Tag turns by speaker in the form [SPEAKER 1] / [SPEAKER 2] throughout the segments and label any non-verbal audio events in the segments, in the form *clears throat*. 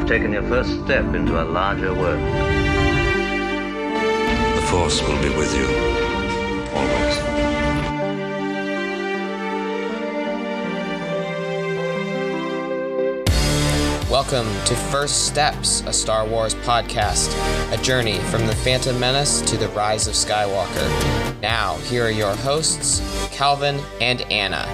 [SPEAKER 1] You've taken your first step into a larger world.
[SPEAKER 2] The Force will be with you. Always.
[SPEAKER 3] Welcome to First Steps, a Star Wars podcast, a journey from the Phantom Menace to the rise of Skywalker. Now, here are your hosts, Calvin and Anna.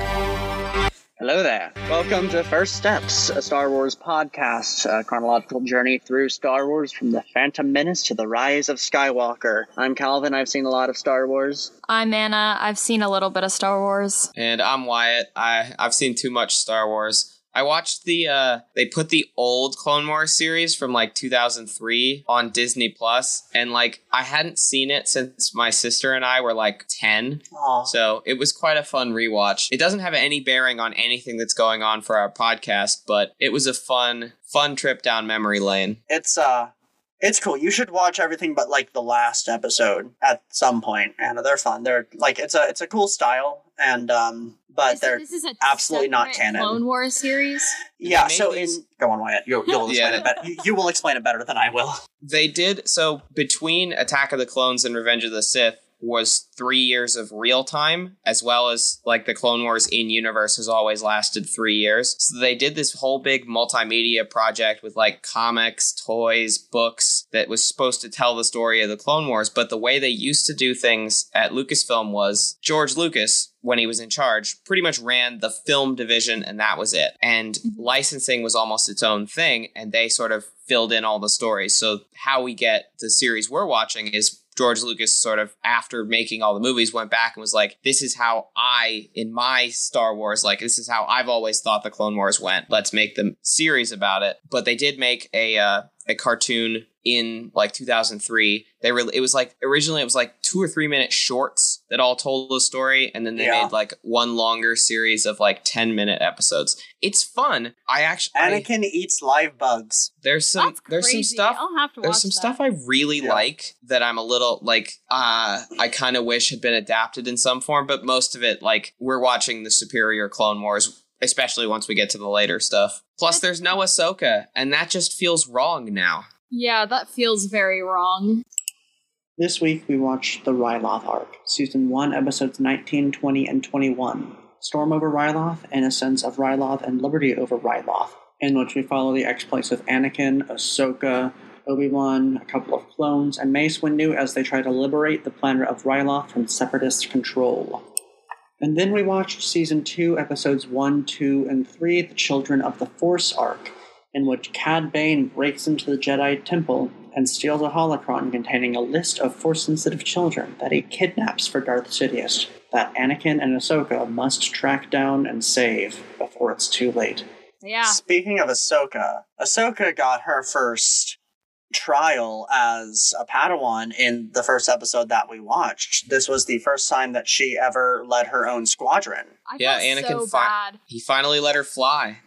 [SPEAKER 4] Hello there. Welcome to First Steps, a Star Wars podcast, a chronological journey through Star Wars from the Phantom Menace to the rise of Skywalker. I'm Calvin. I've seen a lot of Star Wars.
[SPEAKER 5] I'm Anna. I've seen a little bit of Star Wars.
[SPEAKER 3] And I'm Wyatt. I, I've seen too much Star Wars. I watched the uh they put the old Clone Wars series from like 2003 on Disney Plus and like I hadn't seen it since my sister and I were like 10.
[SPEAKER 4] Aw.
[SPEAKER 3] So it was quite a fun rewatch. It doesn't have any bearing on anything that's going on for our podcast, but it was a fun fun trip down memory lane.
[SPEAKER 4] It's uh it's cool. You should watch everything but like the last episode at some point. And they're fun. They're like it's a it's a cool style and um but
[SPEAKER 5] So
[SPEAKER 4] they're
[SPEAKER 5] this is a
[SPEAKER 4] absolutely not
[SPEAKER 5] separate
[SPEAKER 4] canon.
[SPEAKER 5] Clone Wars series.
[SPEAKER 4] yeah, so
[SPEAKER 3] made
[SPEAKER 4] in go on Wyatt. You you'll explain
[SPEAKER 3] Yeah.
[SPEAKER 4] it better. You, you will explain it better than I will.
[SPEAKER 3] They did so between Attack of the Clones and Revenge of the Sith was three years of real time, as well as like the Clone Wars in universe has always lasted three years. So they did this whole big multimedia project with like comics, toys, books that was supposed to tell the story of the Clone Wars. But the way they used to do things at Lucasfilm was George Lucas, when he was in charge, pretty much ran the film division and that was it. And mm-hmm. licensing was almost its own thing, and they sort of filled in all the stories. So how we get the series we're watching is George Lucas sort of after making all the movies went back and was like, this is how I in my Star Wars like this is how I've always thought the Clone Wars went. Let's make the series about it. But they did make a uh, a cartoon in like 2003 they were it was like originally it was like two or three minute shorts that all told the story and then they
[SPEAKER 4] Yeah.
[SPEAKER 3] made like one longer series of like 10 minute episodes it's fun i actually I-
[SPEAKER 4] Anakin eats live bugs.
[SPEAKER 3] there's some
[SPEAKER 5] That's
[SPEAKER 3] there's some stuff
[SPEAKER 5] I'll have to
[SPEAKER 3] there's
[SPEAKER 5] watch
[SPEAKER 3] some
[SPEAKER 5] that.
[SPEAKER 3] stuff I really
[SPEAKER 4] Yeah.
[SPEAKER 3] like that I'm a little like uh I kind of wish had been adapted in some form, but most of it like we're watching the superior Clone Wars, especially once we get to the later stuff. Plus, there's no Ahsoka, and that just feels wrong now.
[SPEAKER 5] Yeah, that feels very wrong.
[SPEAKER 4] This week we watched the Ryloth arc, season 1, episodes 19, 20, and 21. Storm over Ryloth, Innocents of Ryloth, and Liberty over Ryloth, in which we follow the exploits of Anakin, Ahsoka, Obi-Wan, a couple of clones, and Mace Windu as they try to liberate the planet of Ryloth from Separatist control. And then we watched season 2, episodes 1, 2, and 3, The Children of the Force arc, in which Cad Bane breaks into the Jedi Temple and steals a holocron containing a list of Force-sensitive children that he kidnaps for Darth Sidious, that Anakin and Ahsoka must track down and save before it's too late.
[SPEAKER 5] Yeah.
[SPEAKER 4] Speaking of Ahsoka, Ahsoka got her first trial as a Padawan in the first episode that we watched. This was the first time that she ever led her own squadron,
[SPEAKER 5] I
[SPEAKER 3] Yeah, Anakin
[SPEAKER 5] so
[SPEAKER 3] fi-
[SPEAKER 5] bad.
[SPEAKER 3] He finally let her fly.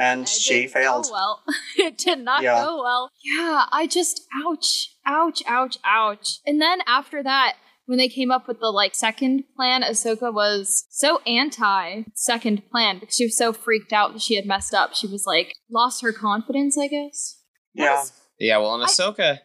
[SPEAKER 4] And
[SPEAKER 5] It
[SPEAKER 4] she
[SPEAKER 5] didn't
[SPEAKER 4] failed.
[SPEAKER 5] Go well, *laughs* it did not
[SPEAKER 4] Yeah.
[SPEAKER 5] go well. Yeah, I just ouch, ouch, ouch, ouch. And then after that, when they came up with the like second plan, Ahsoka was so anti second plan because she was so freaked out that she had messed up. She was like lost her confidence, I guess.
[SPEAKER 4] Yeah.
[SPEAKER 3] Yeah, well, and
[SPEAKER 5] I-
[SPEAKER 3] Ahsoka.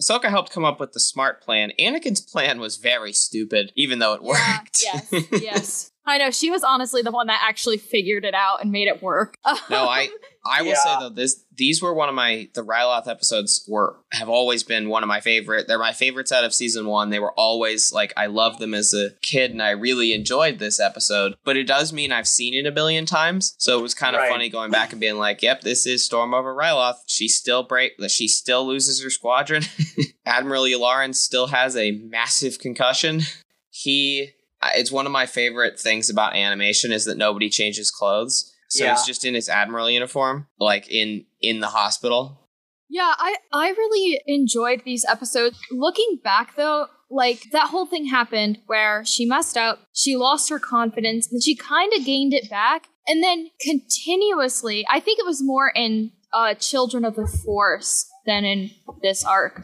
[SPEAKER 3] Ahsoka helped come up with the smart plan. Anakin's plan was very stupid, even though it
[SPEAKER 5] Yeah,
[SPEAKER 3] worked.
[SPEAKER 5] yes, *laughs* yes. I know she was honestly the one that actually figured it out and made it work. *laughs*
[SPEAKER 3] Um, no, I I will
[SPEAKER 4] Yeah.
[SPEAKER 3] say though this these were one of my the Ryloth episodes were have always been one of my favorite. They're my favorites out of season one. They were always like I loved them as a kid and I really enjoyed this episode. But it does mean I've seen it a billion times, so it was kind of
[SPEAKER 4] Right.
[SPEAKER 3] funny going back and being like, "Yep, this is Storm over Ryloth. She still break. She still loses her squadron. *laughs* Admiral Yularen still has a massive concussion. He." It's one of my favorite things about animation is that nobody changes clothes. So
[SPEAKER 4] Yeah.
[SPEAKER 3] he's just in his admiral uniform, like in in the hospital.
[SPEAKER 5] Yeah, I I really enjoyed these episodes. Looking back though, like that whole thing happened where she messed up, she lost her confidence, and she kind of gained it back, and then continuously, I think it was more in uh Children of the Force than in this arc.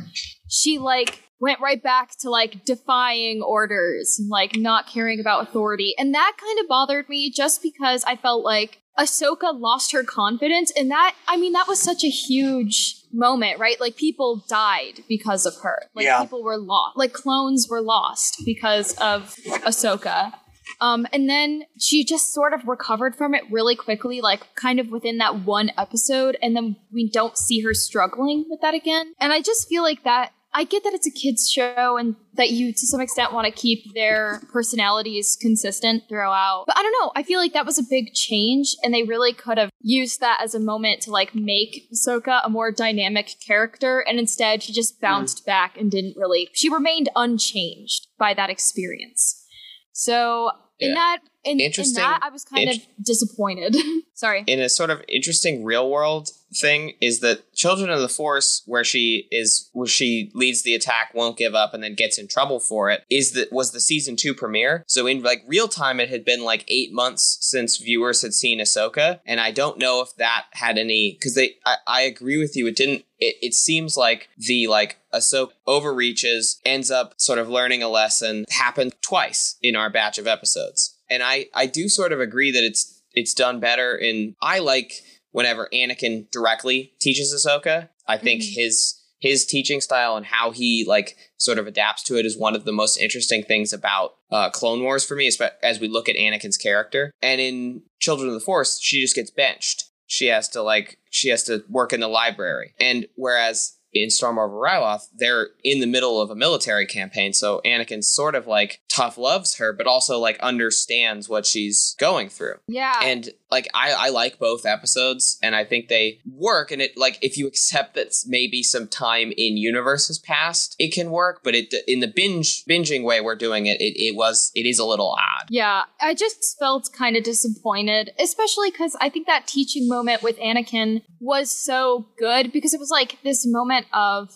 [SPEAKER 5] She like went right back to like defying orders and like not caring about authority. And that kind of bothered me just because I felt like Ahsoka lost her confidence. And that, I mean, that was such a huge moment, right? Like people died because of her. Like
[SPEAKER 4] Yeah.
[SPEAKER 5] people were lost. Like clones were lost because of Ahsoka. Um, and then she just sort of recovered from it really quickly, like kind of within that one episode, and then we don't see her struggling with that again. And I just feel like that I get that it's a kids show and that you to some extent want to keep their personalities consistent throughout. But I don't know, I feel like that was a big change and they really could have used that as a moment to like make Ahsoka a more dynamic character and instead she just bounced back and didn't really she remained unchanged by that experience. So in that in, in
[SPEAKER 3] Interesting-
[SPEAKER 5] that I was kind
[SPEAKER 3] int-
[SPEAKER 5] of disappointed. *laughs* Sorry.
[SPEAKER 3] in a sort of interesting real world thing is that Children of the Force, where she is where she leads the attack, won't give up, and then gets in trouble for it, is that was the season two premiere. So in like real time, it had been like eight months since viewers had seen Ahsoka, and I don't know if that had any because they. I, I agree with you. It didn't. It, it seems like the like Ahsoka overreaches, ends up sort of learning a lesson, happened twice in our batch of episodes, and I I do sort of agree that it's it's done better in I like whenever Anakin directly teaches Ahsoka. I think
[SPEAKER 5] Mhm.
[SPEAKER 3] his his teaching style and how he like sort of adapts to it is one of the most interesting things about uh, Clone Wars for me, as we look at Anakin's character. And in Children of the Force, she just gets benched. She has to like she has to work in the library, and whereas in Storm Over Ryloth, they're in the middle of a military campaign, so Anakin sort of like tough loves her, but also like understands what she's going through
[SPEAKER 5] Yeah.
[SPEAKER 3] and like I, I like both episodes and i think they work and it like if you accept that maybe some time in universe has passed it can work but it in the binge binging way we're doing it it, it was it is a little odd
[SPEAKER 5] Yeah, I just felt kind of disappointed, especially because I think that teaching moment with Anakin was so good because it was like this moment of,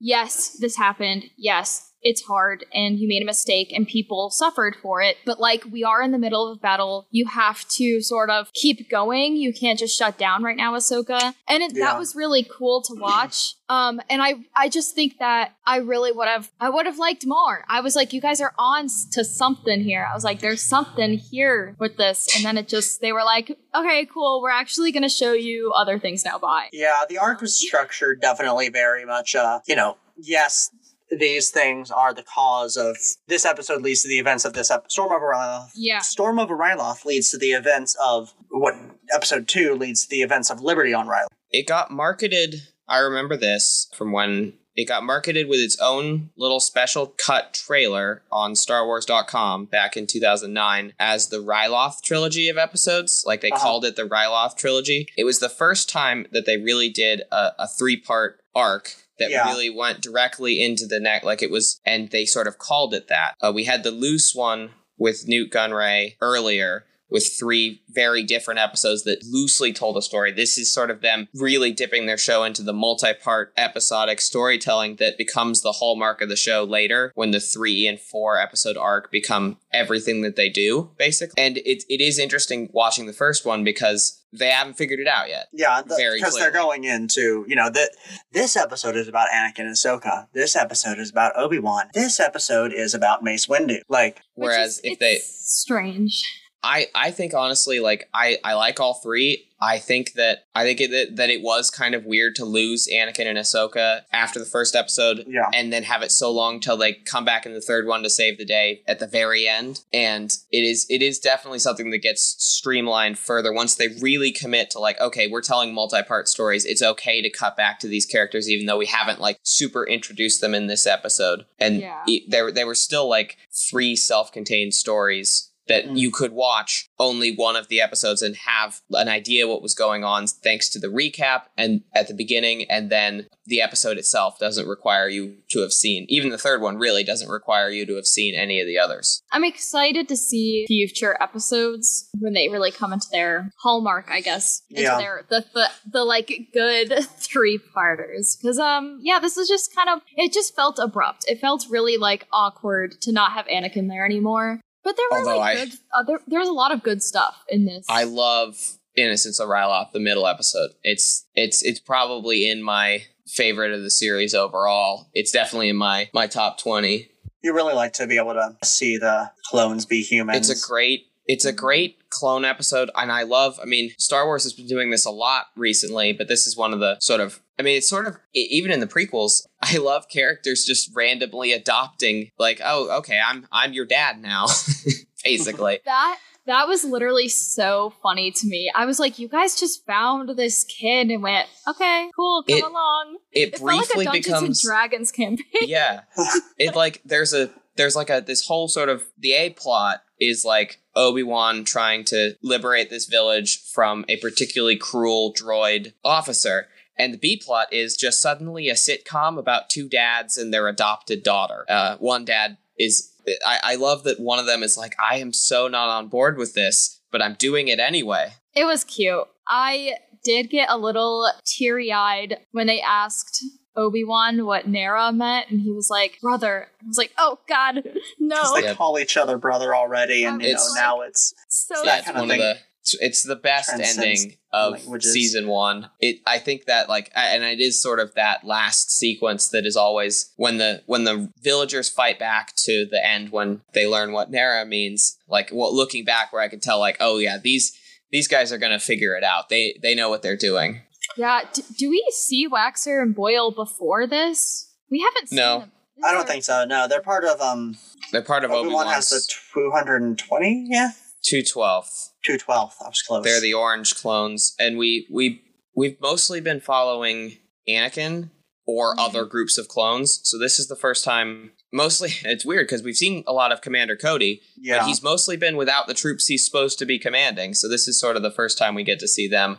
[SPEAKER 5] yes, this happened. Yes, it's hard and you made a mistake and people suffered for it. But like, we are in the middle of a battle. You have to sort of keep going. You can't just shut down right now, Ahsoka. And it,
[SPEAKER 4] Yeah.
[SPEAKER 5] that was really cool to watch. *clears throat* Um, and I, I just think that I really would have, I would have liked more. I was like, you guys are on to something here. I was like, there's something here with this. And then it just, they were like, okay, cool. We're actually going to show you other things now. Bye.
[SPEAKER 4] Yeah, the arc was structured definitely very much, uh, you know, yes, these things are the cause of this episode leads to the events of this episode. Storm of Ryloth.
[SPEAKER 5] Yeah.
[SPEAKER 4] Storm of Ryloth leads to the events of what episode two leads to the events of Liberty on Ryloth.
[SPEAKER 3] it got marketed i remember this from when it got marketed with its own little special cut trailer on starwars.com back in 2009 as the ryloth trilogy of episodes like they
[SPEAKER 4] Uh-huh.
[SPEAKER 3] called it the ryloth trilogy it was the first time that they really did a, a three part arc that
[SPEAKER 4] Yeah.
[SPEAKER 3] really went directly into the neck like it was and they sort of called it that uh, we had the loose one with Nute Gunray earlier with three very different episodes that loosely told a story. This is sort of them really dipping their show into the multi part episodic storytelling that becomes the hallmark of the show later when the three and four episode arc become everything that they do, basically. And it, it is interesting watching the first one because they haven't figured it out yet.
[SPEAKER 4] Yeah, the,
[SPEAKER 3] Very
[SPEAKER 4] because they're going into, you know, that this episode is about Anakin and Ahsoka. This episode is about Obi Wan. This episode is about Mace Windu. Like,
[SPEAKER 5] Which
[SPEAKER 3] Whereas
[SPEAKER 5] is-
[SPEAKER 3] if they
[SPEAKER 5] strange.
[SPEAKER 3] I I think honestly, like I I like all three. I think that I think it, that that it was kind of weird to lose Anakin and Ahsoka after the first episode,
[SPEAKER 4] Yeah.
[SPEAKER 3] and then have it so long till they come back in the third one to save the day at the very end. And it is it is definitely something that gets streamlined further once they really commit to like, okay, we're telling multi-part stories. It's okay to cut back to these characters, even though we haven't like super introduced them in this episode. And
[SPEAKER 5] Yeah.
[SPEAKER 3] e- they were they were still like three self-contained stories that
[SPEAKER 4] Mm.
[SPEAKER 3] you could watch only one of the episodes and have an idea what was going on thanks to the recap and at the beginning and then the episode itself doesn't require you to have seen even the third one really doesn't require you to have seen any of the others
[SPEAKER 5] I'm excited to see future episodes when they really come into their hallmark, I guess. Into
[SPEAKER 4] Yeah.
[SPEAKER 5] their the, the the like good *laughs* three parters. Cause um yeah, this is just kind of it just felt abrupt. It felt really like awkward to not have Anakin there anymore. But there were
[SPEAKER 3] Although
[SPEAKER 5] like
[SPEAKER 3] I-
[SPEAKER 5] good uh, there, there was a lot of good stuff in this.
[SPEAKER 3] i love innocents of ryloth the middle episode it's it's it's probably in my favorite of the series overall. It's definitely in my my top 20.
[SPEAKER 4] You really like to be able to see the clones be humans.
[SPEAKER 3] It's a great it's a great clone episode and I love I mean Star Wars has been doing this a lot recently, but this is one of the sort of I mean it's sort of even in the prequels, I love characters just randomly adopting like, "Oh, okay, I'm I'm your dad now." *laughs* Basically. *laughs*
[SPEAKER 5] That that was literally so funny to me. I was like, you guys just found this kid and went, okay, cool, come
[SPEAKER 3] It
[SPEAKER 5] along.
[SPEAKER 3] It,
[SPEAKER 5] It like
[SPEAKER 3] briefly
[SPEAKER 5] Dungeons
[SPEAKER 3] becomes
[SPEAKER 5] and Dragons campaign.
[SPEAKER 3] yeah *laughs* it like there's a there's like a this whole sort of the a plot is like obi-wan trying to liberate this village from a particularly cruel droid officer and the b plot is just suddenly a sitcom about two dads and their adopted daughter uh, one dad is I, I love that one of them is like i am so not on board with this but i'm doing it anyway
[SPEAKER 5] It was cute. I did get a little teary eyed when they asked Obi Wan what Nerra meant, and he was like, "Brother." I was like, "Oh God, no!"
[SPEAKER 4] they
[SPEAKER 3] Yeah.
[SPEAKER 4] call each other brother already, and you know now it's
[SPEAKER 5] so
[SPEAKER 4] that kind of
[SPEAKER 3] one of
[SPEAKER 4] thing
[SPEAKER 3] the it's the best ending of
[SPEAKER 4] languages.
[SPEAKER 3] season one it i think that like and it is sort of that last sequence that is always when the when the villagers fight back to the end when they learn what nerra means like well, looking back where i could tell like oh yeah these these guys are gonna figure it out they they know what they're doing
[SPEAKER 5] yeah. D- do we see Waxer and Boyle before this? We haven't seen
[SPEAKER 3] No.
[SPEAKER 5] them.
[SPEAKER 4] I don't
[SPEAKER 5] there-
[SPEAKER 4] think so. No, they're part of um.
[SPEAKER 3] they're part of
[SPEAKER 4] Obi Wan has the two hundred and twenty. Yeah, two twelve. I was close.
[SPEAKER 3] They're the orange clones, and we we we've mostly been following Anakin or
[SPEAKER 5] Mhm.
[SPEAKER 3] other groups of clones. So this is the first time. Mostly, *laughs* it's weird because we've seen a lot of Commander Cody,
[SPEAKER 4] yeah.
[SPEAKER 3] but he's mostly been without the troops he's supposed to be commanding. So this is sort of the first time we get to see them.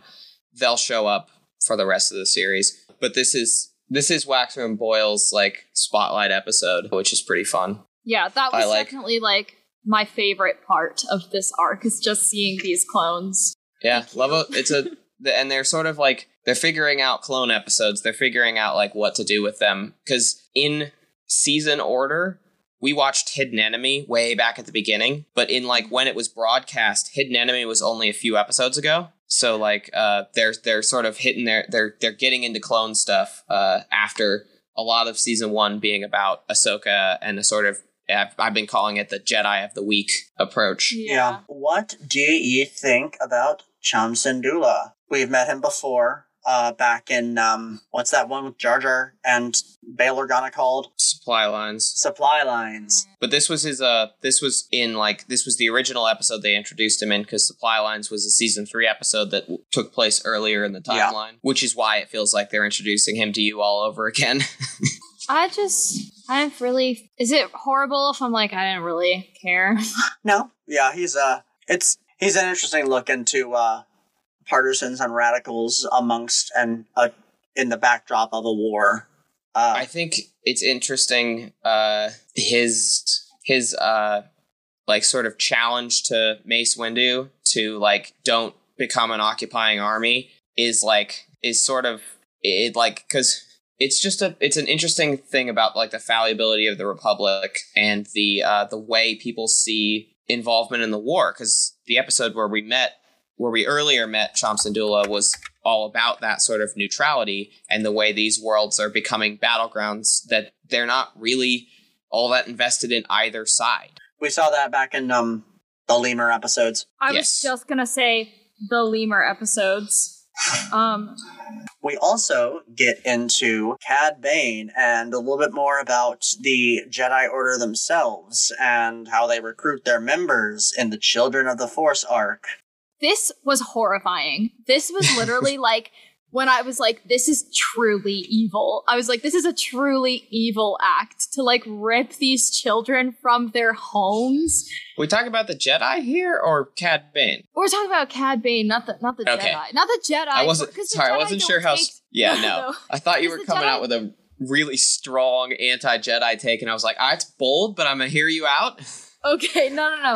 [SPEAKER 3] They'll show up for the rest of the series, but this is this is Waxer and Boyle's like spotlight episode, which is pretty fun.
[SPEAKER 5] Yeah, that
[SPEAKER 3] I
[SPEAKER 5] was
[SPEAKER 3] like-
[SPEAKER 5] definitely like my favorite part of this arc is just seeing these clones.
[SPEAKER 3] Yeah, love it. It's a *laughs* and they're sort of like they're figuring out clone episodes. They're figuring out like what to do with them because in season order we watched Hidden Enemy way back at the beginning, but in like when it was broadcast, Hidden Enemy was only a few episodes ago. So like uh they're they're sort of hitting their they're they're getting into clone stuff uh after a lot of season 1 being about Ahsoka and a sort of I've, I've been calling it the Jedi of the Week approach.
[SPEAKER 4] Yeah. What do you think about Cham Syndulla? We've met him before, uh, back in um, what's that one with Jar Jar and Bail Organa called
[SPEAKER 3] Supply lines.
[SPEAKER 4] Supply Lines.
[SPEAKER 3] But this was his uh this was in like this was the original episode they introduced him in because Supply Lines was a season 3 episode that w- took place earlier in the
[SPEAKER 4] Yeah.
[SPEAKER 3] timeline, which is why it feels like they're introducing him to you all over again. *laughs*
[SPEAKER 5] I just I don't really is it horrible if I'm like I didn't really care? *laughs*
[SPEAKER 4] No, yeah, he's uh, it's he's an interesting look into uh, partisans and radicals amongst and uh, in the backdrop of a war. Uh,
[SPEAKER 3] I think it's interesting uh his his uh like sort of challenge to Mace Windu to like don't become an occupying army is like is sort of it like cuz it's just a it's an interesting thing about like the fallibility of the republic and the uh the way people see involvement in the war cuz the episode where we met where we earlier met Cham Syndulla was all about that sort of neutrality and the way these worlds are becoming battlegrounds that they're not really all that invested in either side.
[SPEAKER 4] we saw that back in um the lemur episodes.
[SPEAKER 5] I
[SPEAKER 3] Yes.
[SPEAKER 5] was just gonna say the lemur episodes. Um
[SPEAKER 4] We also get into Cad Bane and a little bit more about the Jedi Order themselves and how they recruit their members in the Children of the Force arc.
[SPEAKER 5] this was horrifying. This was literally *laughs* like when I was like, this is truly evil. I was like, this is a truly evil act to like rip these children from their homes.
[SPEAKER 3] we talk about the Jedi here or Cad Bane?
[SPEAKER 5] We're talking about Cad Bane, not the not the
[SPEAKER 3] Okay.
[SPEAKER 5] Jedi, not the Jedi.
[SPEAKER 3] I wasn't sorry, I wasn't sure how.
[SPEAKER 5] take-
[SPEAKER 3] Yeah, *laughs* no. I thought you were coming
[SPEAKER 5] Jedi-
[SPEAKER 3] out with a really strong anti-Jedi take, and I was like, ah, it's bold, but I'm gonna hear you out. *laughs*
[SPEAKER 5] Okay, no, no, no.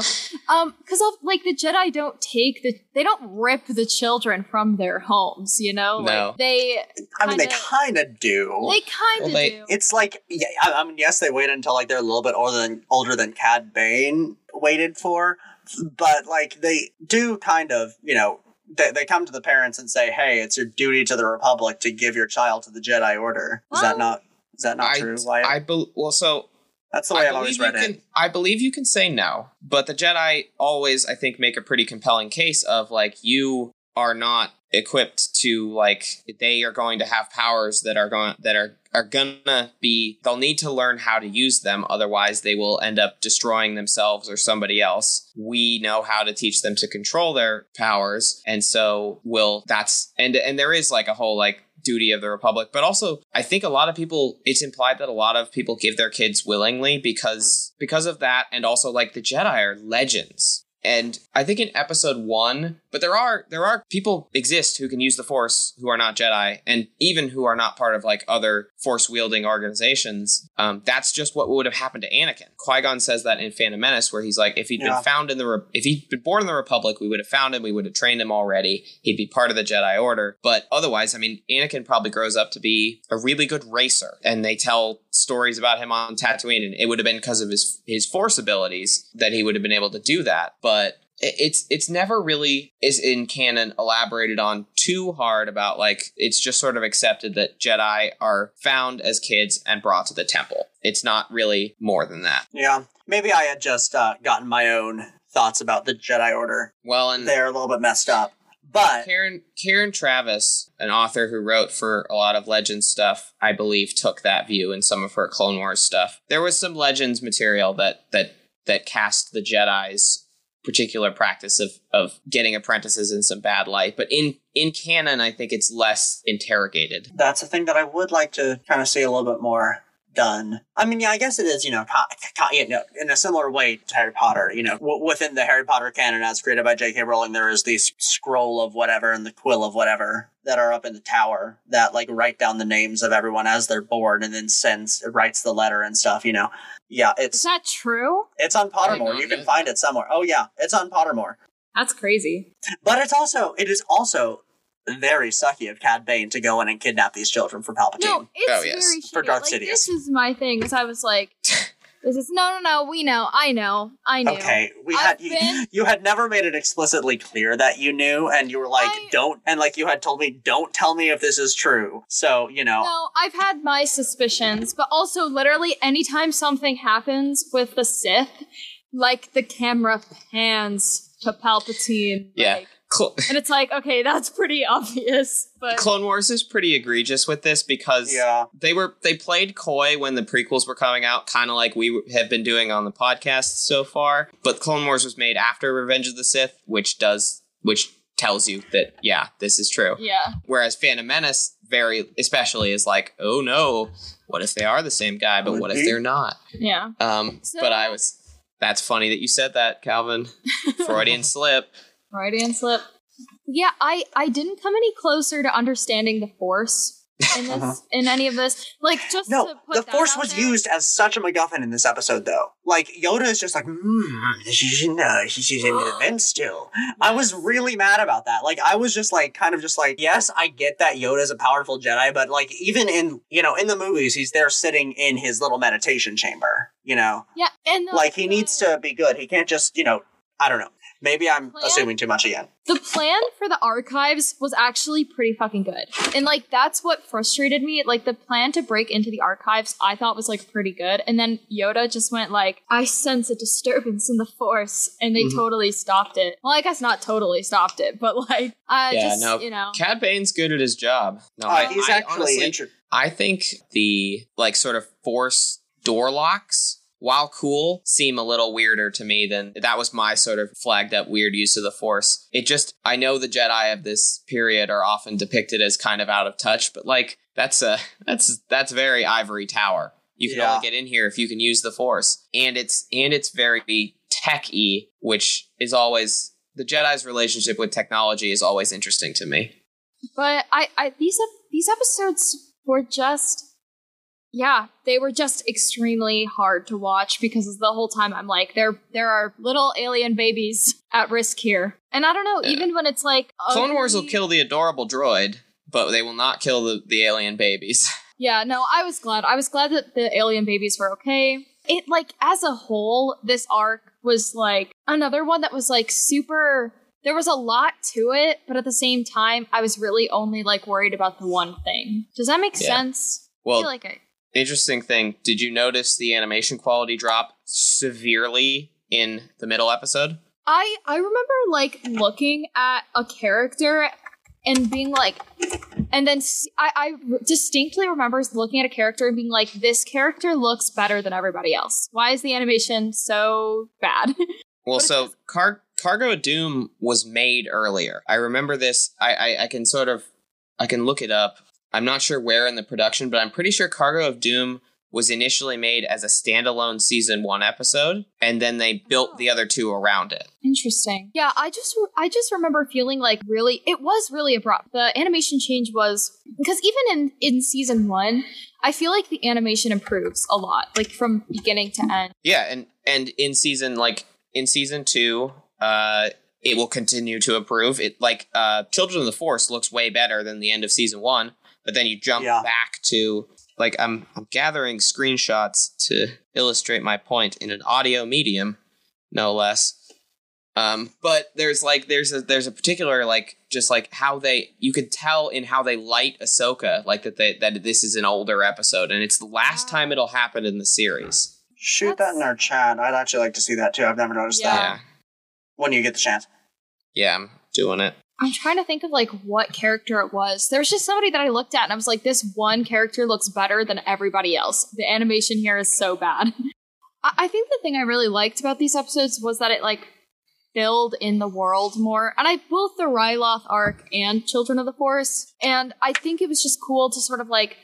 [SPEAKER 5] Um, because of like the Jedi don't take the they don't rip the children from their homes. You know,
[SPEAKER 3] No.
[SPEAKER 5] like they
[SPEAKER 4] I mean, they
[SPEAKER 5] Kinda-
[SPEAKER 4] do.
[SPEAKER 5] they kind of
[SPEAKER 3] Well, they-
[SPEAKER 5] do.
[SPEAKER 4] it's like yeah, I, I mean, yes, they waited until like they're a little bit older than older than Cad Bane waited for, but like they do kind of, you know, they, they come to the parents and say, "Hey, it's your duty to the Republic to give your child to the Jedi Order." Is that not is that not
[SPEAKER 3] I,
[SPEAKER 4] true? Wyatt?
[SPEAKER 3] I bel well, so
[SPEAKER 4] That's the way
[SPEAKER 3] I
[SPEAKER 4] I've
[SPEAKER 3] believe
[SPEAKER 4] always
[SPEAKER 3] you
[SPEAKER 4] read
[SPEAKER 3] can.
[SPEAKER 4] it.
[SPEAKER 3] I believe you can say no, but the Jedi always, I think, make a pretty compelling case of like you are not equipped to like they are going to have powers that are going that are are gonna be they'll need to learn how to use them otherwise they will end up destroying themselves or somebody else we know how to teach them to control their powers and so will that's and and there is like a whole like duty of the republic. But also i think a lot of people it's implied that a lot of people give their kids willingly because because of that and also like the jedi are legends and I think in episode one, but there are there are people exist who can use the force who are not Jedi, and even who are not part of like other force wielding organizations. Um, that's just what would have happened to Anakin. Qui Gon says that in Phantom Menace, where he's like, if he'd
[SPEAKER 4] Yeah.
[SPEAKER 3] been found in the Re- if he'd been born in the Republic, we would have found him, we would have trained him already. He'd be part of the Jedi Order. But otherwise, I mean, Anakin probably grows up to be a really good racer, and they tell stories about him on Tatooine, and it would have been because of his his force abilities that he would have been able to do that. But it's it's never really is in canon elaborated on too hard about like it's just sort of accepted that Jedi are found as kids and brought to the temple. It's not really more than that.
[SPEAKER 4] Yeah, maybe I had just uh, gotten my own thoughts about the Jedi Order.
[SPEAKER 3] Well, and
[SPEAKER 4] They're a little bit messed up, but
[SPEAKER 3] Karen Karen Traviss, an author who wrote for a lot of Legends stuff, I believe took that view in some of her Clone Wars stuff. There was some Legends material that that that cast the Jedi's particular practice of of getting apprentices in some bad light, but in in canon, I think it's less interrogated.
[SPEAKER 4] that's a thing that I would like to kind of see a little bit more done. I mean, yeah, I guess it is, you know, co- co- you know in a similar way to Harry Potter, you know, w- within the Harry Potter canon as created by J.K. Rowling, there is the scroll of whatever and the quill of whatever that are up in the tower that like write down the names of everyone as they're born and then sends, writes the letter and stuff, you know. Yeah, it's.
[SPEAKER 5] Is
[SPEAKER 4] it's
[SPEAKER 5] that true?
[SPEAKER 4] it's on Pottermore. You can find it somewhere. Oh yeah, it's on Pottermore.
[SPEAKER 5] That's crazy.
[SPEAKER 4] But it's also it is also very sucky of Cad Bane to go in and kidnap these children for Palpatine.
[SPEAKER 5] No, it's
[SPEAKER 3] Oh, yes.
[SPEAKER 5] very
[SPEAKER 4] For
[SPEAKER 5] shitty.
[SPEAKER 4] Darth
[SPEAKER 5] like,
[SPEAKER 4] Sidious.
[SPEAKER 5] This is my thing. Because I was like, *laughs* this is no, no, no. We know. I know. I knew.
[SPEAKER 4] Okay, we
[SPEAKER 5] I've
[SPEAKER 4] had you, you had never made it explicitly clear that you knew, and you were like,
[SPEAKER 5] I-
[SPEAKER 4] "Don't," and like you had told me, "Don't tell me if this is true." So you know,
[SPEAKER 5] No, I've had my suspicions, but also literally anytime something happens with the Sith, like the camera pans to Palpatine.
[SPEAKER 3] Yeah.
[SPEAKER 5] like-
[SPEAKER 3] Cl- *laughs*
[SPEAKER 5] and it's like, okay, that's pretty obvious. But
[SPEAKER 3] Clone Wars is pretty egregious with this because
[SPEAKER 4] Yeah.
[SPEAKER 3] they were they played coy when the prequels were coming out, kind of like we have been doing on the podcast so far. But Clone Wars was made after Revenge of the Sith, which does which tells you that yeah, this is true.
[SPEAKER 5] yeah.
[SPEAKER 3] Whereas Phantom Menace, very especially, is like, oh no, what if they are the same guy, but what if they're not?
[SPEAKER 5] Yeah.
[SPEAKER 3] Um,
[SPEAKER 5] So-
[SPEAKER 3] but I was. That's funny that you said that, Calvin. *laughs* Freudian slip.
[SPEAKER 5] Freudian slip. Yeah, I I didn't come any closer to understanding the Force in *laughs* this in any of this. Like just
[SPEAKER 4] no,
[SPEAKER 5] to put
[SPEAKER 4] the Force was
[SPEAKER 5] there-
[SPEAKER 4] used as such a MacGuffin in this episode, though. Like Yoda is just like, hmm, she's in, uh, she's in the *gasps* event still. I was really mad about that. Like, I was just like, kind of just like, yes, I get that Yoda's a powerful Jedi, but like, even in you know, in the movies, he's there sitting in his little meditation chamber. You know,
[SPEAKER 5] Yeah, and the,
[SPEAKER 4] like he needs to be good. He can't just, you know, I don't know. Maybe I'm
[SPEAKER 5] Plan?
[SPEAKER 4] assuming too much again.
[SPEAKER 5] the plan for the archives was actually pretty fucking good. And like that's what frustrated me. Like the plan to break into the archives I thought was like pretty good. And then Yoda just went like, I sense a disturbance in the force and they
[SPEAKER 4] Mhm.
[SPEAKER 5] totally stopped it. Well, I guess not totally stopped it, but like I
[SPEAKER 3] Yeah,
[SPEAKER 5] just
[SPEAKER 3] no.
[SPEAKER 5] you know
[SPEAKER 3] Cad Bane's good at his job. No,
[SPEAKER 4] Uh,
[SPEAKER 3] I-
[SPEAKER 4] he's
[SPEAKER 3] I
[SPEAKER 4] actually
[SPEAKER 3] honestly-
[SPEAKER 4] inter-
[SPEAKER 3] I think the like sort of force door locks, while cool, seem a little weirder to me than that was my sort of flagged up weird use of the force. It just I know the Jedi of this period are often depicted as kind of out of touch, but like that's a *laughs* that's that's very ivory tower. You can
[SPEAKER 4] Yeah.
[SPEAKER 3] only get in here if you can use the force. And it's and it's very tech-y, which is always the Jedi's relationship with technology is always interesting to me.
[SPEAKER 5] But I, I these these episodes were just yeah, they were just extremely hard to watch because the whole time I'm like, there there are little alien babies at risk here. And I don't know,
[SPEAKER 3] Yeah.
[SPEAKER 5] even when it's like
[SPEAKER 3] Clone Wars will kill the adorable droid, but they will not kill the, the alien babies. *laughs*
[SPEAKER 5] Yeah, no, I was glad. I was glad that the alien babies were okay. It like as a whole, this arc was like another one that was like super there was a lot to it, but at the same time, I was really only like worried about the one thing. Does that make
[SPEAKER 3] Yeah.
[SPEAKER 5] sense? I
[SPEAKER 3] Well,
[SPEAKER 5] feel like I,
[SPEAKER 3] interesting thing. Did you notice the animation quality drop severely in the middle episode?
[SPEAKER 5] I I remember like looking at a character and being like, and then I, I distinctly remember looking at a character and being like, this character looks better than everybody else. Why is the animation so bad? *laughs*
[SPEAKER 3] Well, so Car- Cargo Doom was made earlier. I remember this. I, I I can sort of I can look it up. I'm not sure where in the production, but I'm pretty sure Cargo of Doom was initially made as a standalone season one episode, and then they built the other two around it.
[SPEAKER 5] Interesting. Yeah, I just re- I just remember feeling like really it was really abrupt. The animation change was because even in in season 1, I feel like the animation improves a lot, like from beginning to end.
[SPEAKER 3] Yeah, and and in season like in season two, uh, it will continue to improve. It like uh, Children of the Force looks way better than the end of season one, but then you jump
[SPEAKER 4] Yeah.
[SPEAKER 3] back to like I'm I'm gathering screenshots to illustrate my point in an audio medium, no less. Um, but there's like there's a there's a particular like just like how they you could tell in how they light Ahsoka like that they that this is an older episode and it's the last time it'll happen in the series.
[SPEAKER 4] Shoot
[SPEAKER 5] That's-
[SPEAKER 4] that in our chat. I'd actually like to see that too. I've never noticed
[SPEAKER 5] Yeah.
[SPEAKER 4] that.
[SPEAKER 3] yeah.
[SPEAKER 4] When you get the chance.
[SPEAKER 3] Yeah, I'm doing it.
[SPEAKER 5] I'm trying to think of like what character it was. There was just somebody that I looked at and I was like, this one character looks better than everybody else. The animation here is so bad. *laughs* I, I think the thing I really liked about these episodes was that it like filled in the world more. And I both the Ryloth arc and Children of the Force. And I think it was just cool to sort of like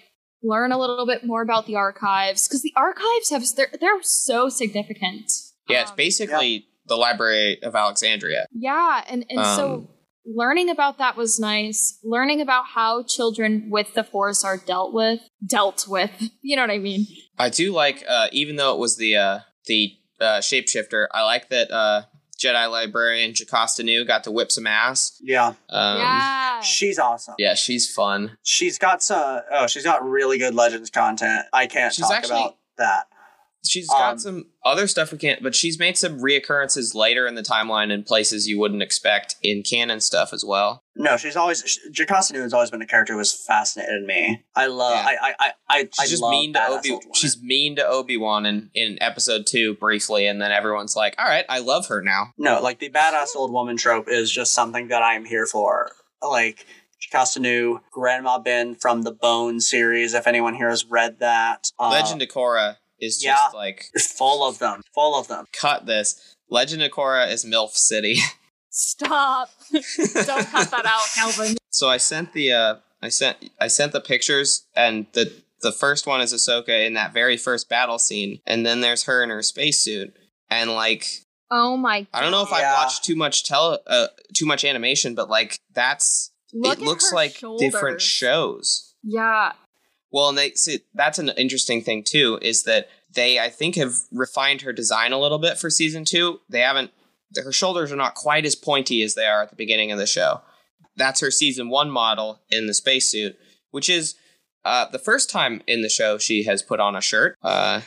[SPEAKER 5] learn a little bit more about the archives because the archives have they're they're so significant.
[SPEAKER 3] Yeah, it's
[SPEAKER 5] Um,
[SPEAKER 3] basically the Library of Alexandria.
[SPEAKER 5] yeah, and and
[SPEAKER 3] Um,
[SPEAKER 5] so learning about that was nice. Learning about how children with the force are dealt with, dealt with. *laughs* You know what I mean?
[SPEAKER 3] I do like, uh, even though it was the uh, the uh, shapeshifter, I like that uh, Jedi librarian Jocasta Nu got to whip some ass.
[SPEAKER 4] Yeah.
[SPEAKER 3] Um,
[SPEAKER 5] yeah.
[SPEAKER 4] She's awesome.
[SPEAKER 3] yeah, she's fun.
[SPEAKER 4] She's got some oh, she's got really good Legends content. I can't
[SPEAKER 3] She's
[SPEAKER 4] talk
[SPEAKER 3] actually-
[SPEAKER 4] about that.
[SPEAKER 3] She's got
[SPEAKER 4] Um,
[SPEAKER 3] some other stuff we can't, but she's made some reoccurrences later in the timeline in places you wouldn't expect in canon stuff as well.
[SPEAKER 4] No, she's always sh- Jocasta has always been a character who has fascinated me. I love
[SPEAKER 3] Yeah.
[SPEAKER 4] I I I I,
[SPEAKER 3] She's
[SPEAKER 4] I
[SPEAKER 3] just mean to Obi. She's mean to Obi Wan in in episode two briefly, and then everyone's like, "All right, I love her now."
[SPEAKER 4] No, like the badass old woman trope is just something that I am here for. Like Jocasta Nu, Grandma Ben from the Bone series, if anyone here has read that. Uh,
[SPEAKER 3] Legend of Korra is just
[SPEAKER 4] yeah.
[SPEAKER 3] like
[SPEAKER 4] full of them. Full of them.
[SPEAKER 3] cut this. Legend of Korra is MILF City. *laughs*
[SPEAKER 5] Stop. Don't cut that out, *laughs* Calvin.
[SPEAKER 3] so I sent the uh I sent I sent the pictures and the the first one is Ahsoka in that very first battle scene, and then there's her in her spacesuit. And like
[SPEAKER 5] Oh my! God.
[SPEAKER 3] I don't know if
[SPEAKER 4] Yeah.
[SPEAKER 3] I watched too much tele uh, too much animation, but like that's
[SPEAKER 5] Look
[SPEAKER 3] it looks
[SPEAKER 5] her
[SPEAKER 3] like different shows.
[SPEAKER 5] Yeah.
[SPEAKER 3] Well, and they see that's an interesting thing too is that they I think have refined her design a little bit for season two. They haven't her shoulders are not quite as pointy as they are at the beginning of the show. That's her season one model in the spacesuit, which is uh, the first time in the show she has put on a shirt. Uh,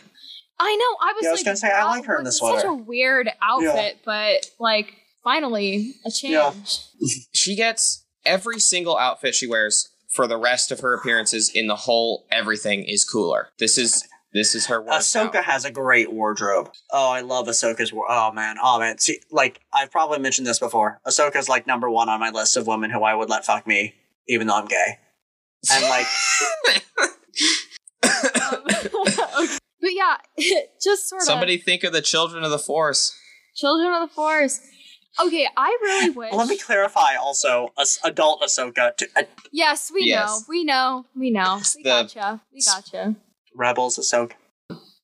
[SPEAKER 5] I know. I was
[SPEAKER 4] Yeah, I was
[SPEAKER 5] like,
[SPEAKER 4] gonna say, I like her in
[SPEAKER 5] this
[SPEAKER 4] the
[SPEAKER 5] is Such a weird outfit, but like finally a change.
[SPEAKER 4] Yeah.
[SPEAKER 3] she gets every single outfit she wears for the rest of her appearances in the whole everything is cooler. This is this is her workout.
[SPEAKER 4] Ahsoka has a great wardrobe. Oh, I love Ahsoka's. War- oh man, oh man. See, like I've probably mentioned this before. Ahsoka's like number one on my list of women who I would let fuck me, even though I'm gay. And like,
[SPEAKER 5] Um. *laughs* But yeah, *laughs* just sort of
[SPEAKER 3] Somebody think of the children of the Force.
[SPEAKER 5] Children of the Force. Okay, I really wish. *laughs*
[SPEAKER 4] let me clarify. Also, as adult Ahsoka, to, uh,
[SPEAKER 5] yes, we
[SPEAKER 3] Yes.
[SPEAKER 5] know, we know, we know. We
[SPEAKER 3] the-
[SPEAKER 5] gotcha. We gotcha.
[SPEAKER 4] Rebels Ahsoka.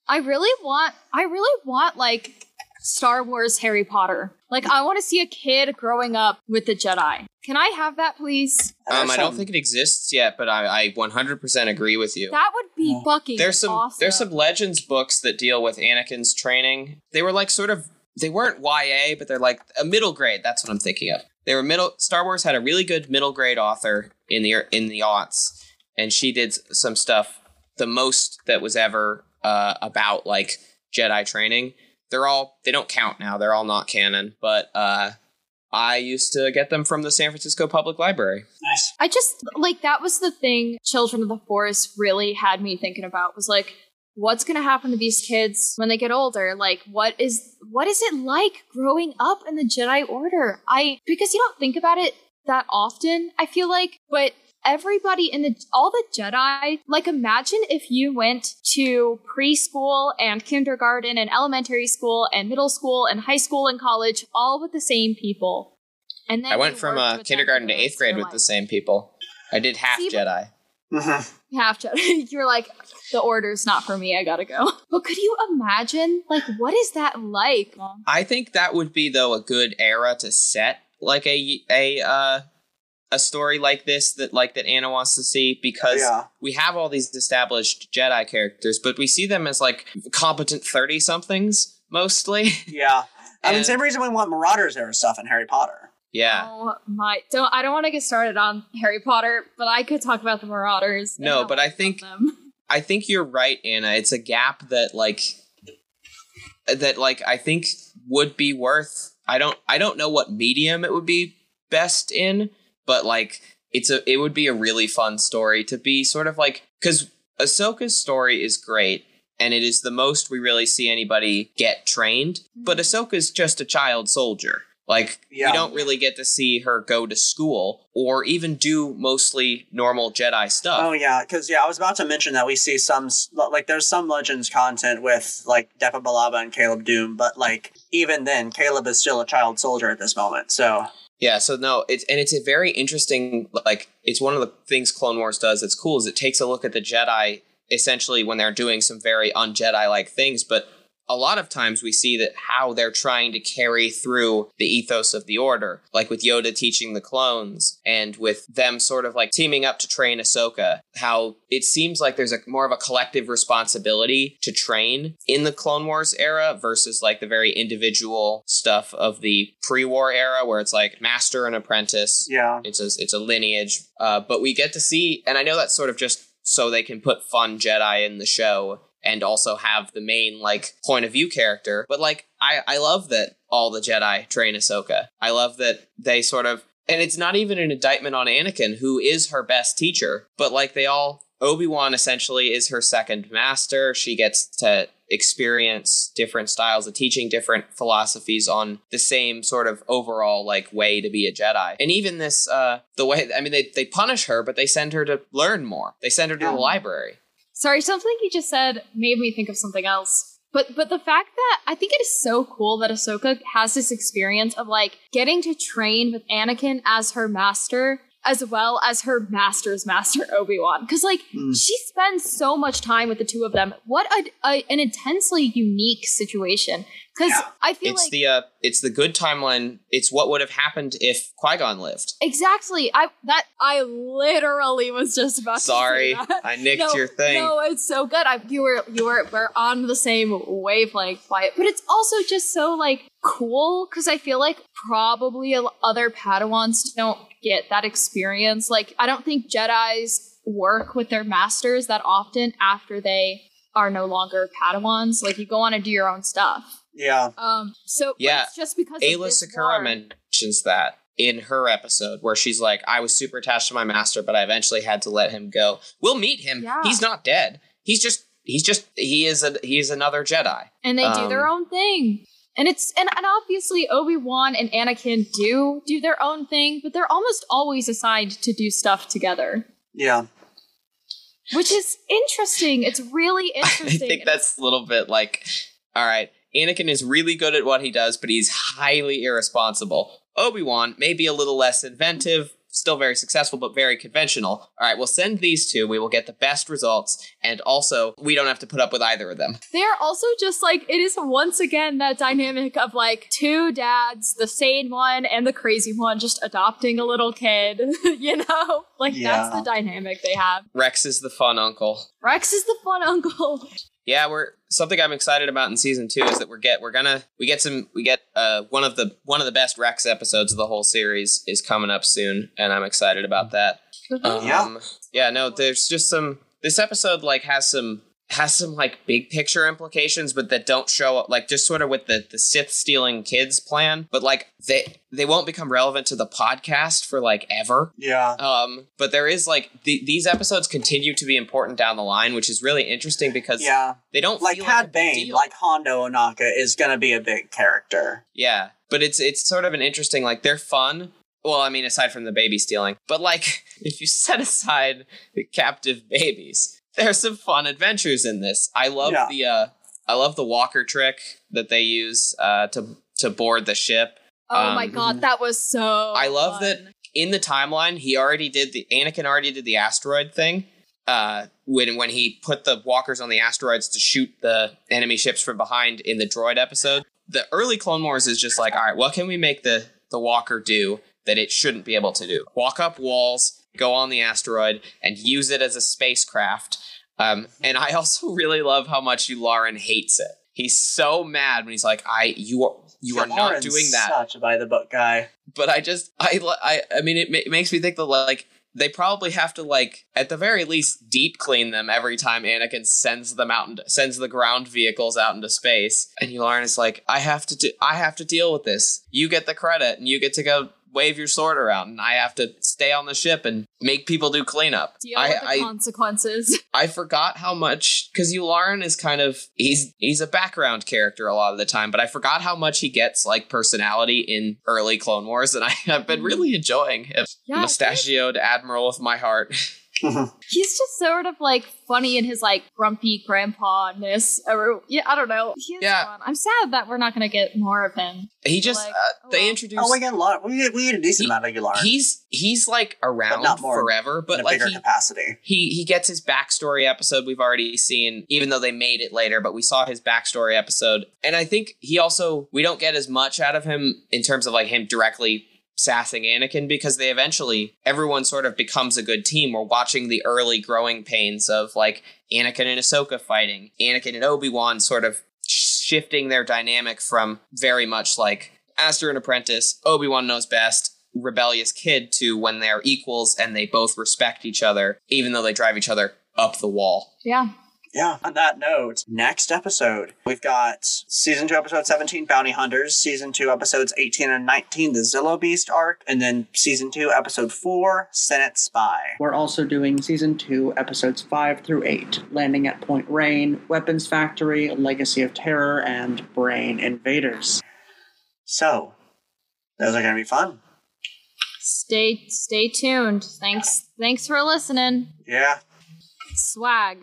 [SPEAKER 5] I really want. I really want like Star Wars Harry Potter. Like, I want to see a kid growing up with the Jedi. Can I have that, please?
[SPEAKER 3] Um, I don't think it exists yet, but I, I 100% agree with you.
[SPEAKER 5] That would be
[SPEAKER 4] Yeah.
[SPEAKER 5] fucking.
[SPEAKER 3] there's some
[SPEAKER 5] Awesome.
[SPEAKER 3] there's some legends books that deal with Anakin's training. They were like sort of they weren't YA, but they're like a middle grade. That's what I'm thinking of. They were middle. Star Wars had a really good middle grade author in the in the aughts, and she did some stuff. The most that was ever uh, about like Jedi training. They're all they don't count now. They're all not canon, but uh, I used to get them from the San Francisco Public Library.
[SPEAKER 4] Nice.
[SPEAKER 5] I just like that was the thing Children of the Forest really had me thinking about was like what's going to happen to these kids when they get older like what is what is it like growing up in the Jedi Order I because you don't think about it that often I feel like but everybody in the all the Jedi like imagine if you went to preschool and kindergarten and elementary school and middle school and high school and college all with the same people and then
[SPEAKER 3] I went from
[SPEAKER 5] worked
[SPEAKER 3] uh, kindergarten to eighth grade
[SPEAKER 5] your
[SPEAKER 3] with the same people. I did half
[SPEAKER 5] See,
[SPEAKER 3] Jedi.
[SPEAKER 4] Mhm.
[SPEAKER 5] Half Jedi. *laughs* You're like, the order's not for me. I gotta go. *laughs* But could you imagine, like, what is that like?
[SPEAKER 3] I think that would be though a good era to set like a a uh a story like this that like that Anna wants to see because
[SPEAKER 4] Yeah.
[SPEAKER 3] we have all these established Jedi characters, but we see them as like competent thirty somethings mostly.
[SPEAKER 4] Yeah. I mean, *laughs* same reason we want Marauders era stuff in Harry Potter.
[SPEAKER 3] Yeah.
[SPEAKER 5] Oh my! Don't I don't want to get started on Harry Potter, but I could talk about the Marauders.
[SPEAKER 3] No, but
[SPEAKER 5] I
[SPEAKER 3] think-
[SPEAKER 5] them. *laughs*
[SPEAKER 3] I think you're right, Anna. It's a gap that like that like I think would be worth I don't I don't know what medium it would be best in, but like it's a it would be a really fun story to be sort of like cuz Ahsoka's story is great and it is the most we really see anybody get trained, but mm-hmm. Ahsoka's just a child soldier. Like
[SPEAKER 4] Yeah.
[SPEAKER 3] we don't really get to see her go to school or even do mostly normal Jedi stuff.
[SPEAKER 4] Oh yeah, because yeah, I was about to mention that we see some like there's some Legends content with like Depa Billaba and Caleb Dume, but like even then, Caleb is still a child soldier at this moment. So
[SPEAKER 3] Yeah, so no, it's and it's a very interesting like it's one of the things Clone Wars does that's cool is it takes a look at the Jedi essentially when they're doing some very un-Jedi like things, but a lot of times we see that how they're trying to carry through the ethos of the order, like with Yoda teaching the clones and with them sort of like teaming up to train Ahsoka, how it seems like there's a more of a collective responsibility to train in the Clone Wars era versus like the very individual stuff of the pre-war era where it's like master and apprentice.
[SPEAKER 4] Yeah,
[SPEAKER 3] it's a it's a lineage. Uh, but we get to see and i know that's sort of just so they can put fun jedi in the show and also have the main like point of view character. But like i i love that all the jedi train ahsoka. I love that they sort of and it's not even an indictment on anakin who is her best teacher but like they all obi-wan essentially is her second master. She gets to experience different styles of teaching different philosophies on the same sort of overall like way to be a jedi. And even this uh the way i mean they, they punish her but they send her to learn more. They send her to the library
[SPEAKER 5] Sorry, something you just said made me think of something else. But but the fact that I think it is so cool that Ahsoka has this experience of like getting to train with Anakin as her master as well as her master's master *laughs* Obi-Wan cuz like
[SPEAKER 4] Mm.
[SPEAKER 5] she spends so much time with the two of them. What a, a an intensely unique situation cuz
[SPEAKER 4] Yeah.
[SPEAKER 5] I feel
[SPEAKER 3] it's
[SPEAKER 5] like
[SPEAKER 3] the uh it's the good timeline it's what would have happened if qui-gon lived
[SPEAKER 5] Exactly. I that I literally was just about
[SPEAKER 3] sorry
[SPEAKER 5] to say that. *laughs*
[SPEAKER 3] i nicked
[SPEAKER 5] no,
[SPEAKER 3] your thing
[SPEAKER 5] No, it's so good. I you were you were we're on the same wavelength by it, but it's also just so like cool because I feel like probably other Padawans don't get that experience. Like I don't think Jedi's work with their masters that often after they are no longer Padawans. Like you go on and do your own stuff.
[SPEAKER 4] yeah,
[SPEAKER 5] Um. So
[SPEAKER 3] Yeah,
[SPEAKER 5] it's just because Aayla
[SPEAKER 3] Secura
[SPEAKER 5] war.
[SPEAKER 3] mentions that in her episode where she's like i was super attached to my master but i eventually had to let him go we'll meet him
[SPEAKER 5] Yeah.
[SPEAKER 3] he's not dead he's just he's just he is a he's another jedi
[SPEAKER 5] and they do their
[SPEAKER 3] Um,
[SPEAKER 5] own thing. And it's and, and obviously Obi Wan and Anakin do do their own thing, but they're almost always assigned to do stuff together,
[SPEAKER 4] yeah,
[SPEAKER 5] which is interesting. It's really interesting. *laughs*
[SPEAKER 3] I think that's a little bit like, all right, Anakin is really good at what he does, but he's highly irresponsible. Obi Wan may be a little less inventive, still very successful, but very conventional. All right, we'll send these two. We will get the best results, and also we don't have to put up with either of them.
[SPEAKER 5] They're also just like it is once again that dynamic of like two dads, the sane one and the crazy one, just adopting a little kid. *laughs* you know, like
[SPEAKER 4] Yeah.
[SPEAKER 5] that's the dynamic they have.
[SPEAKER 3] Rex is the fun uncle.
[SPEAKER 5] Rex is the fun uncle.
[SPEAKER 3] Yeah, we're something I'm excited about in season two is that we're get we're gonna we get some we get uh one of the one of the best Rex episodes of the whole series is coming up soon, and I'm excited about that. Um,
[SPEAKER 4] Yeah.
[SPEAKER 3] yeah, no, there's just some. This episode like has some has some like big picture implications, but that don't show up like just sort of with the the Sith stealing kids plan. But like they they won't become relevant to the podcast for like ever.
[SPEAKER 4] Yeah.
[SPEAKER 3] Um, but there is like the, these episodes continue to be important down the line, which is really interesting because
[SPEAKER 4] Yeah.
[SPEAKER 3] they don't
[SPEAKER 4] Like
[SPEAKER 3] feel
[SPEAKER 4] Cad
[SPEAKER 3] like
[SPEAKER 4] Bane, like Hondo Ohnaka is gonna be a big character.
[SPEAKER 3] Yeah, but it's it's sort of an interesting like they're fun. Well, I mean, aside from the baby stealing, but like *laughs* if you set aside the captive babies, there's some fun adventures in this. I love
[SPEAKER 4] Yeah.
[SPEAKER 3] the uh I love the walker trick that they use uh to to board the ship.
[SPEAKER 5] Oh my
[SPEAKER 3] Um,
[SPEAKER 5] god, that was so.
[SPEAKER 3] I love
[SPEAKER 5] fun.
[SPEAKER 3] that in the timeline he already did the Anakin already did the asteroid thing. Uh, when when he put the walkers on the asteroids to shoot the enemy ships from behind in the droid episode, the early Clone Wars is just like, all right, what can we make the the walker do that it shouldn't be able to do? Walk up walls, go on the asteroid, and use it as a spacecraft. Um, and I also *laughs* really love how much Yularen, hates it. He's so mad when he's like, "I you are you are not doing that."
[SPEAKER 4] Such a by the book guy.
[SPEAKER 3] but I just I I I mean it, ma- it makes me think that like they probably have to like at the very least deep clean them every time Anakin sends them out and sends the ground vehicles out into space and Yularen is like I have to do I have to deal with this you get the credit and you get to go wave your sword around and I have to stay on the ship and make people do cleanup
[SPEAKER 5] Deal
[SPEAKER 3] I
[SPEAKER 5] with the
[SPEAKER 3] I
[SPEAKER 5] consequences. *laughs*
[SPEAKER 3] I forgot how much because Yularen is kind of he's he's a background character a lot of the time, but I forgot how much he gets like personality in early Clone Wars, and I have been mm-hmm. really enjoying him.
[SPEAKER 5] Yeah,
[SPEAKER 3] Mustachioed Admiral of my heart. *laughs*
[SPEAKER 5] He's just sort of like funny in his like grumpy grandpa ness. Or yeah, I don't know. He's
[SPEAKER 3] Yeah.
[SPEAKER 5] fun. I'm sad that we're not gonna get more of him.
[SPEAKER 3] He just
[SPEAKER 5] Like,
[SPEAKER 3] uh,
[SPEAKER 5] oh
[SPEAKER 3] they
[SPEAKER 5] well.
[SPEAKER 3] introduced.
[SPEAKER 4] Oh, we get a lot. We get, we get a decent
[SPEAKER 3] He-
[SPEAKER 4] amount of Yularen.
[SPEAKER 3] He's he's like around
[SPEAKER 4] not more
[SPEAKER 3] forever, but
[SPEAKER 4] in a
[SPEAKER 3] like
[SPEAKER 4] bigger
[SPEAKER 3] he,
[SPEAKER 4] capacity.
[SPEAKER 3] he he gets his backstory episode we've already seen even though they made it later but we saw his backstory episode and i think he also we don't get as much out of him in terms of like him directly sassing anakin because they eventually everyone sort of becomes a good team we're watching the early growing pains of like anakin and ahsoka fighting anakin and obi-wan sort of shifting their dynamic from very much like master and apprentice obi-wan knows best rebellious kid to when they're equals and they both respect each other, even though they drive each other up the wall.
[SPEAKER 5] Yeah.
[SPEAKER 4] Yeah. On that note, next episode, we've got season 2, episode 17, Bounty Hunters, season 2, episodes 18 and 19, the Zillo Beast arc, and then season 2, episode 4, Senate Spy.
[SPEAKER 6] We're also doing season two, episodes five through eight, landing at Point Rain, Weapons Factory, Legacy of Terror, and Brain Invaders.
[SPEAKER 4] So, those are going to be fun.
[SPEAKER 5] Stay stay tuned. Thanks thanks for listening.
[SPEAKER 4] Yeah.
[SPEAKER 5] Swag.